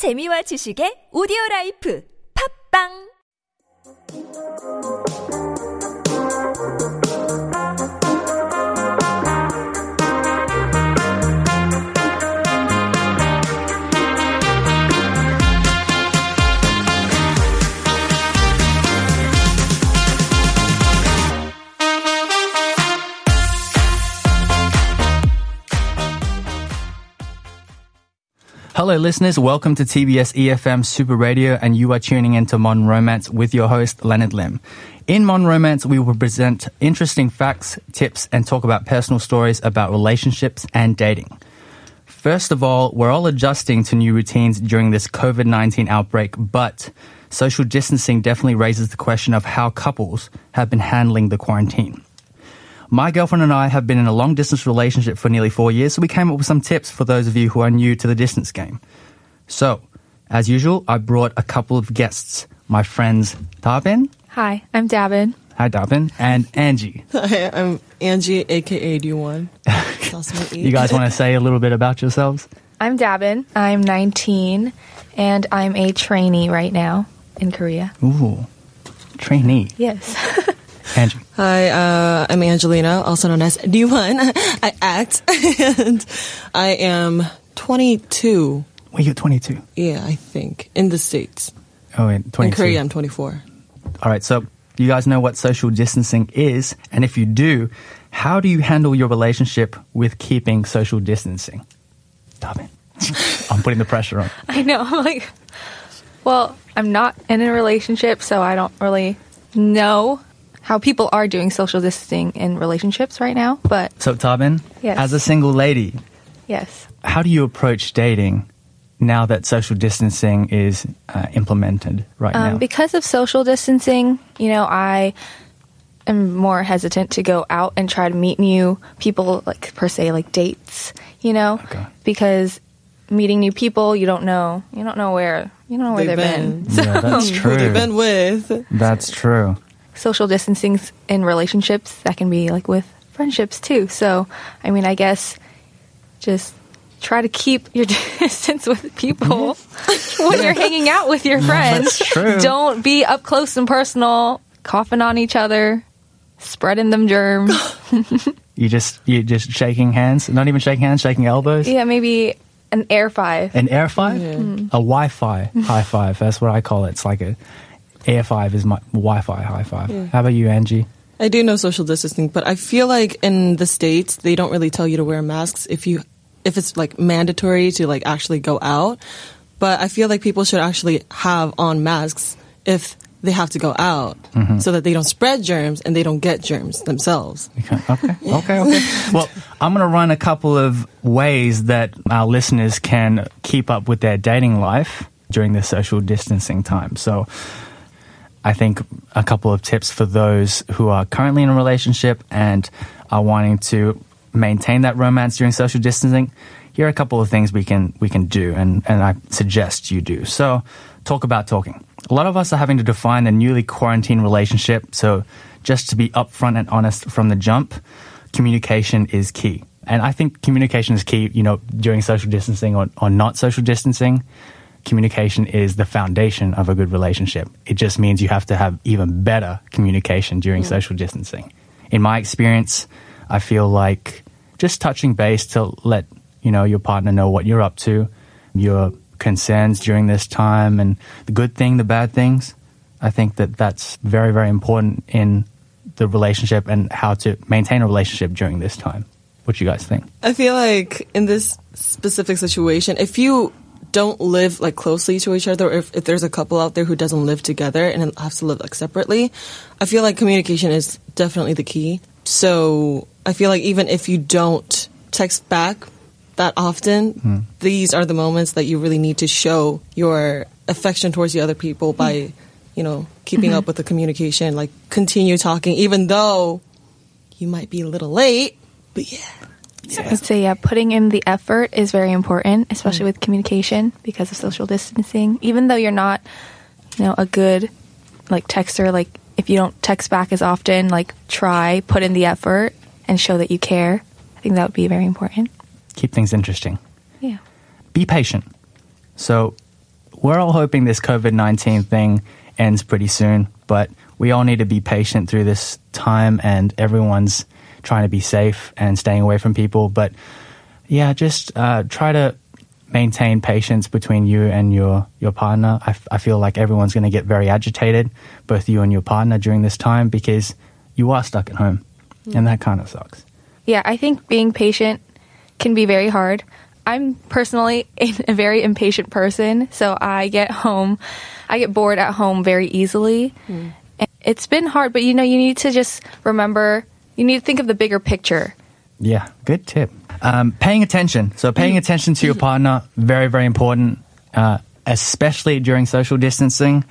재미와 지식의 오디오 라이프. 팝빵 Hello, listeners. Welcome to TBS EFM Super Radio, and you are tuning into Modern Romance with your host, Leonard Lim. In Modern Romance, we will present interesting facts, tips, and talk about personal stories about relationships and dating. First of all, we're all adjusting to new routines during this COVID 19 outbreak, but social distancing definitely raises the question of how couples have been handling the quarantine. My girlfriend and I have been in a long distance relationship for nearly four years, so we came up with some tips for those of you who are new to the distance game. So, as usual, I brought a couple of guests. My friends Dabin, Hi, I'm Dabin. hi Dabin, and Angie. Hi, I'm Angie, aka D1. You guys want to say a little bit about yourselves? I'm Dabin. I'm 19 and I'm a trainee right now in Korea. Ooh, trainee. Yes. Angie. Hi, uh, I'm Angelina, also known as D1. I act, and I am 22. Well, you're 22. Yeah, I think in the states. Oh, wait, 22. In Korea, I'm 24. All right, so you guys know what social distancing is, and if you do, how do you handle your relationship with keeping social distancing? Stop it. I'm putting the pressure on. I know. I'm like, well, I'm not in a relationship, so I don't really know how people are doing social distancing in relationships right now. But So, Dabin, Yes. as a single lady, yes. how do you approach dating now that social distancing is uh, implemented right Um, now? because of social distancing, you know, I am more hesitant to go out and try to meet new people, like per se, like dates. You know, Okay. because meeting new people, you don't know, you don't know where, you don't know where They've they've been. been. yeah, that's Who they've been with. That's true. Social distancing in relationships that can be like with friendships too. So, I mean, I guess just try to keep your distance with people mm-hmm. when you're hanging out with your friends. That's true. Don't be up close and personal, coughing on each other, spreading them germs. You just you just shaking hands, not even shaking hands, shaking elbows. yeah, maybe an air five. An air five, mm. a Wi-Fi high five. That's what I call it. It's like a air five is my Wi-Fi high five. How about you, Angie? I do know social distancing, but I feel like in the states they don't really tell you to wear masks if you if it's like mandatory to like actually go out. But I feel like people should actually have on masks if they have to go out mm-hmm. so that they don't spread germs and they don't get germs themselves. Okay, okay, okay, okay. Well, I'm going to run a couple of ways that our listeners can keep up with their dating life during the social distancing time. So, I think a couple of tips for those who are currently in a relationship and are wanting to maintain that romance during social distancing. Here are a couple of things we can we can do, and, and I suggest you do. So, talk about talking. A lot of us are having to define a newly quarantined relationship. So, just to be upfront and honest from the jump, communication is key. And I think communication is key, you know, during social distancing or, or not social distancing. Communication is the foundation of a good relationship. It just means you have to have even better communication during social distancing. In my experience, I feel like just touching base to let, you know, your partner know what you're up to, your concerns during this time and the good thing, the bad things. I think that that's very, very important in the relationship and how to maintain a relationship during this time. What do you guys think? I feel like in this specific situation, if you don't live like closely to each other, or if, if there's a couple out there who doesn't live together and has to live like separately, I feel like communication is definitely the key. So I feel like even if you don't text back that often, hmm. these are the moments that you really need to show your affection towards the other people by, hmm. you know, keeping up mm-hmm. with the communication, like continue talking, even though you might be a little late. But yeah. I'd say, yeah, putting in the effort is very important, especially mm. with communication because of social distancing. Even though you're not, you know, a good like texter, like if you don't text back as often, like try, put in the effort and show that you care. I think that would be very important. Keep things interesting. Yeah. Be patient. So, we're all hoping this COVID 19 thing ends pretty soon, but we all need to be patient through this time and everyone's trying to be safe and staying away from people. But yeah, just uh, try to maintain patience between you and your, your partner. I, f- I feel like everyone's going to get very agitated, both you and your partner during this time because you are stuck at home and that kind of sucks. Yeah, I think being patient can be very hard. I'm personally a very impatient person, so I get home, I get bored at home very easily. And It's been hard, but you know, you need to just remember, you need to think of the bigger picture. Yeah, good tip. Um, paying attention. So paying attention to your partner, very, very important, uh, especially during social distancing.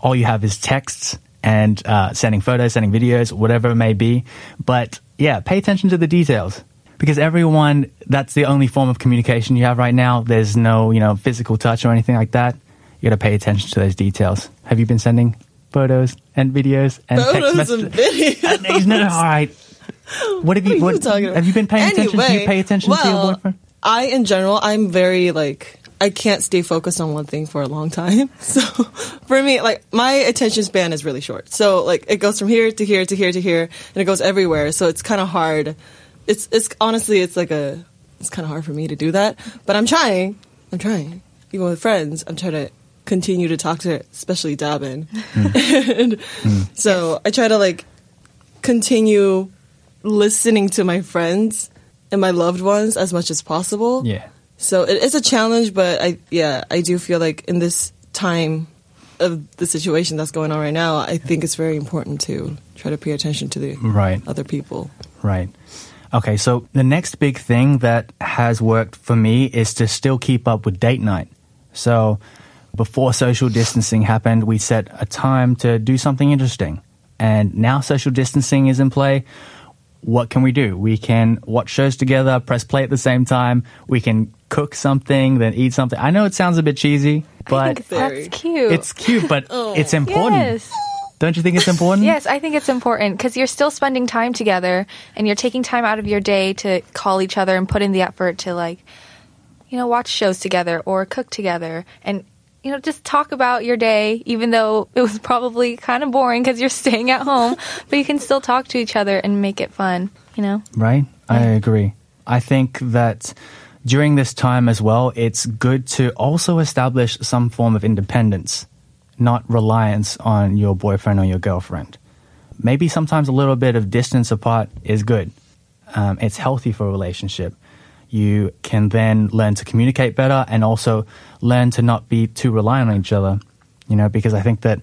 All you have is texts and uh, sending photos, sending videos, whatever it may be. But yeah, pay attention to the details. Because everyone, that's the only form of communication you have right now. There's no, you know, physical touch or anything like that. You got to pay attention to those details. Have you been sending photos and videos and text Photos messages? and videos. all right. What have you? What What, you talking about? have you been paying attention? Do you pay attention to your boyfriend? I, in general, I'm very like I can't stay focused on one thing for a long time. So for me, like my attention span is really short. So like it goes from here to here to here to here, and it goes everywhere. So it's kind of hard. It's it's honestly it's like a it's kind of hard for me to do that. But I'm trying. I'm trying. Even with friends, I'm trying to continue to talk to, especially Dabin. Hmm. and hmm. so I try to like continue listening to my friends and my loved ones as much as possible. Yeah. So it is a challenge, but I yeah, I do feel like in this time of the situation that's going on right now, I think it's very important to try to pay attention to the Right. other people. Right. Okay, so the next big thing that has worked for me is to still keep up with date night. So before social distancing happened, we set a time to do something interesting. And now social distancing is in play. What can we do? We can watch shows together, press play at the same time. We can cook something, then eat something. I know it sounds a bit cheesy, I but think that's cute. it's cute, but oh. it's important. yes. Don't you think it's important? Yes, I think it's important because you're still spending time together and you're taking time out of your day to call each other and put in the effort to like, you know, watch shows together or cook together and you know just talk about your day even though it was probably kind of boring because you're staying at home, but you can still talk to each other and make it fun, you know. Right? I agree. I think that during this time as well, it's good to also establish some form of independence, not reliance on your boyfriend or your girlfriend. Maybe sometimes a little bit of distance apart is good. Um, it's healthy for a relationship. You can then learn to communicate better and also learn to not be too reliant on each other. You know, because I think that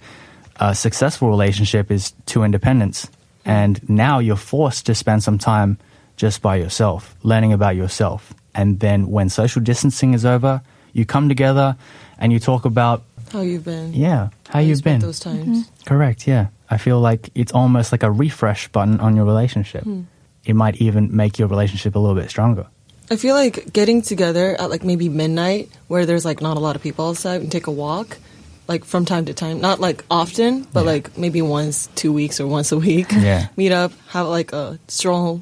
a successful relationship is two independence. And now you're forced to spend some time just by yourself, learning about yourself. And then when social distancing is over, you come together and you talk about, How you've been? yeah, how you you've spent been. those times? Mm-hmm. Correct, yeah. I feel like it's almost like a refresh button on your relationship. Hmm. It might even make your relationship a little bit stronger. I feel like getting together at like maybe midnight where there's like not a lot of people outside and take a walk, like from time to time. Not like often, but Yeah. like maybe once two weeks or once a week. Yeah. Meet up, have like a stroll,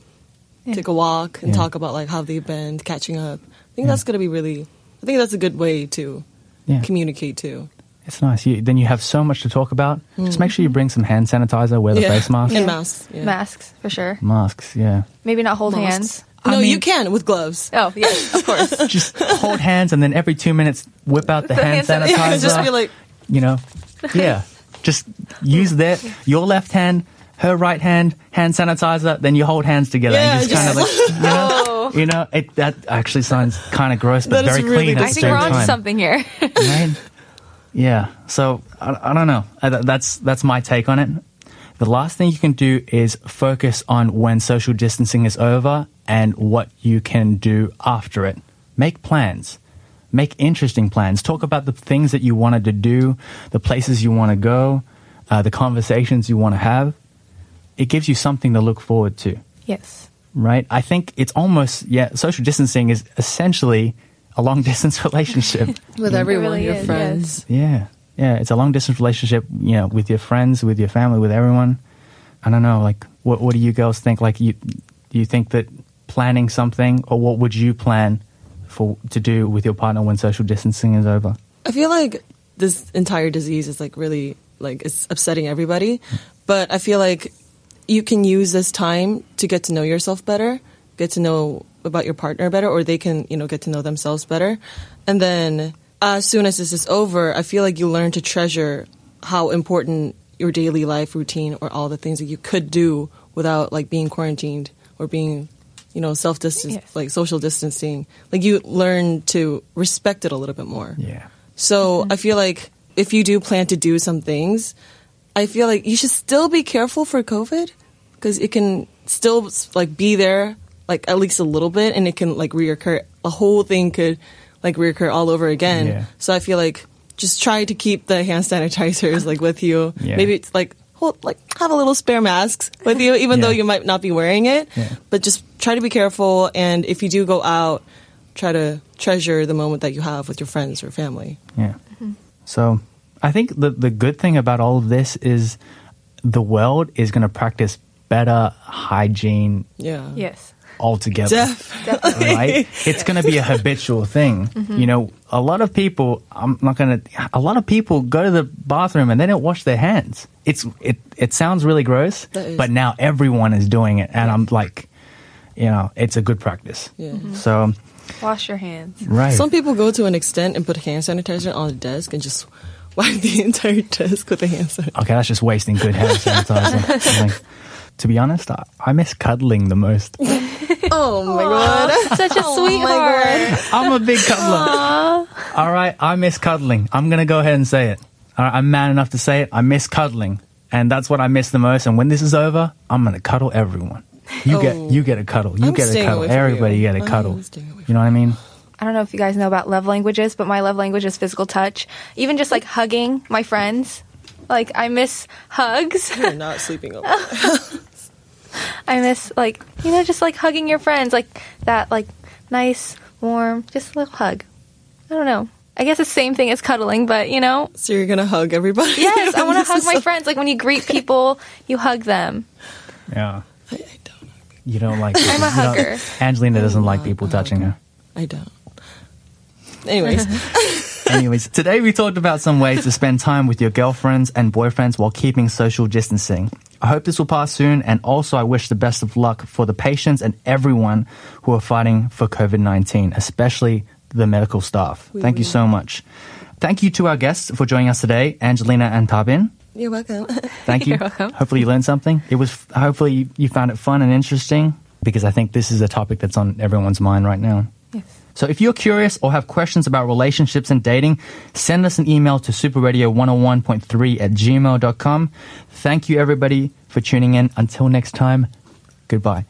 take a walk, and Yeah. talk about like how they've been catching up. I think that's gonna be really. I think that's a good way to Yeah. communicate too. It's nice. You, then you have so much to talk about. Just make sure you mm-hmm. bring some hand sanitizer, wear the Yeah. face mask. and masks. Yeah. Masks for sure. Masks, yeah. Maybe not hold Masks. hands. No, I you can with gloves. Oh yes, of course. Just hold hands and then every two minutes whip out the, The hand hand sanitizer. Yeah, just be like, you know, yeah. Just use their your left hand, her right hand, hand sanitizer. Then you hold hands together Yeah, and just, kind of like you know, Oh. you know. It that actually sounds kind of gross, but That is very really clean at I think same we're onto time. something here. right? Yeah. So I, I don't know. I, that's that's my take on it. The last thing you can do is focus on when social distancing is over and what you can do after it. Make plans. Make interesting plans. Talk about the things that you wanted to do, the places you want to go, uh, the conversations you want to have. It gives you something to look forward to yes. right? I think it's almost yeah. Social distancing is essentially a long distance relationship. with everyone, really your is, friends. yeah, yeah. It's a long distance relationship. You know, with your friends, with your family, with everyone. I don't know. Like, what what do you girls think? Like, you do you think that planning something, or what would you plan for to do with your partner when social distancing is over? I feel like this entire disease is like really like it's upsetting everybody. But I feel like you can use this time to get to know yourself better, get to know about your partner better, or they can, you know, get to know themselves better. And then as soon as this is over, I feel like you learn to treasure how important your daily life routine or all the things that you could do without like being quarantined or being, you know, self distance, Yes. like social distancing. Like you learn to respect it a little bit more. Yeah. So I feel like if you do plan to do some things, I feel like you should still be careful for COVID because it can still like be there like at least a little bit and it can like reoccur. The whole thing could like reoccur all over again. Yeah. So I feel like just try to keep the hand sanitizers like with you. Yeah. Maybe it's like hold, like have a little spare masks with you, even Yeah. though you might not be wearing it. Yeah. But just try to be careful, and if you do go out, try to treasure the moment that you have with your friends or family. Yeah. Mm-hmm. So I think the the good thing about all of this is the world is going to practice better hygiene Yeah. Yes. Altogether. Definitely. right? It's going to be a habitual thing. Mm-hmm. You know, a lot of people, I'm not going to, a lot of people go to the bathroom and they don't wash their hands. It's, it, it sounds really gross, but now everyone is doing it. And I'm like, you know, it's a good practice. Yeah. Mm-hmm. So, Wash your hands. right. Some people go to an extent and put hand sanitizer on the desk and just wipe the entire desk with a hand sanitizer. okay, that's just wasting good hand sanitizer. Like, to be honest, I, I miss cuddling the most. Oh my god. Such a oh sweetheart. I'm a big cuddler. All right, I miss cuddling. I'm going to go ahead and say it. All right, I'm man enough to say it. I miss cuddling. And that's what I miss the most. And when this is over, I'm going to cuddle everyone. You Oh. get you get a cuddle. You I'm get a cuddle. Everybody you. get a I'm cuddle. You know what I mean? I don't know if you guys know about love languages, but my love language is physical touch. Even just like hugging my friends. Like I miss hugs. You're not sleeping over. I miss like you know just like hugging your friends, like that like nice warm just a little hug. I don't know. I guess the same thing as cuddling, but you know. So you're gonna hug everybody? Yes, I want to hug my so- friends. Like when you greet people, you hug them. Yeah. I, I don't. You don't like I'm a hugger. Angelina doesn't like people a touching her. I don't. Anyways, Anyways, today we talked about some ways to spend time with your girlfriends and boyfriends while keeping social distancing. I hope this will pass soon, and also I wish the best of luck for the patients and everyone who are fighting for COVID 19, especially the medical staff. Thank you so much. Thank you to our guests for joining us today, Angelina and Dabin. you're welcome. Thank you. You're welcome. Hopefully you learned something. It was hopefully you, you found it fun and interesting because I think this is a topic that's on everyone's mind right now. Yes. So if you're curious or have questions about relationships and dating, send us an email to superradio101.3 at gmail.com. Thank you everybody for tuning in. Until next time, goodbye.